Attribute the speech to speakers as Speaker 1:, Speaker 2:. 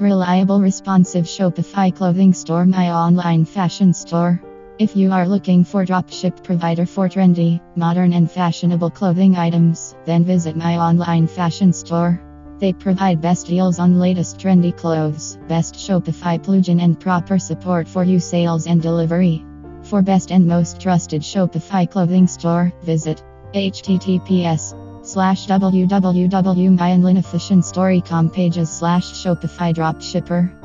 Speaker 1: Reliable, responsive Shopify clothing store, my online fashion store. If you are looking for dropship provider for trendy, modern and fashionable clothing items, then visit my online fashion store. They provide best deals on latest trendy clothes, best Shopify plugin and proper support for you sales and delivery. For best and most trusted Shopify clothing store, visit https slash www.myonlinefashionstore.com pages slash Shopify dropshipper.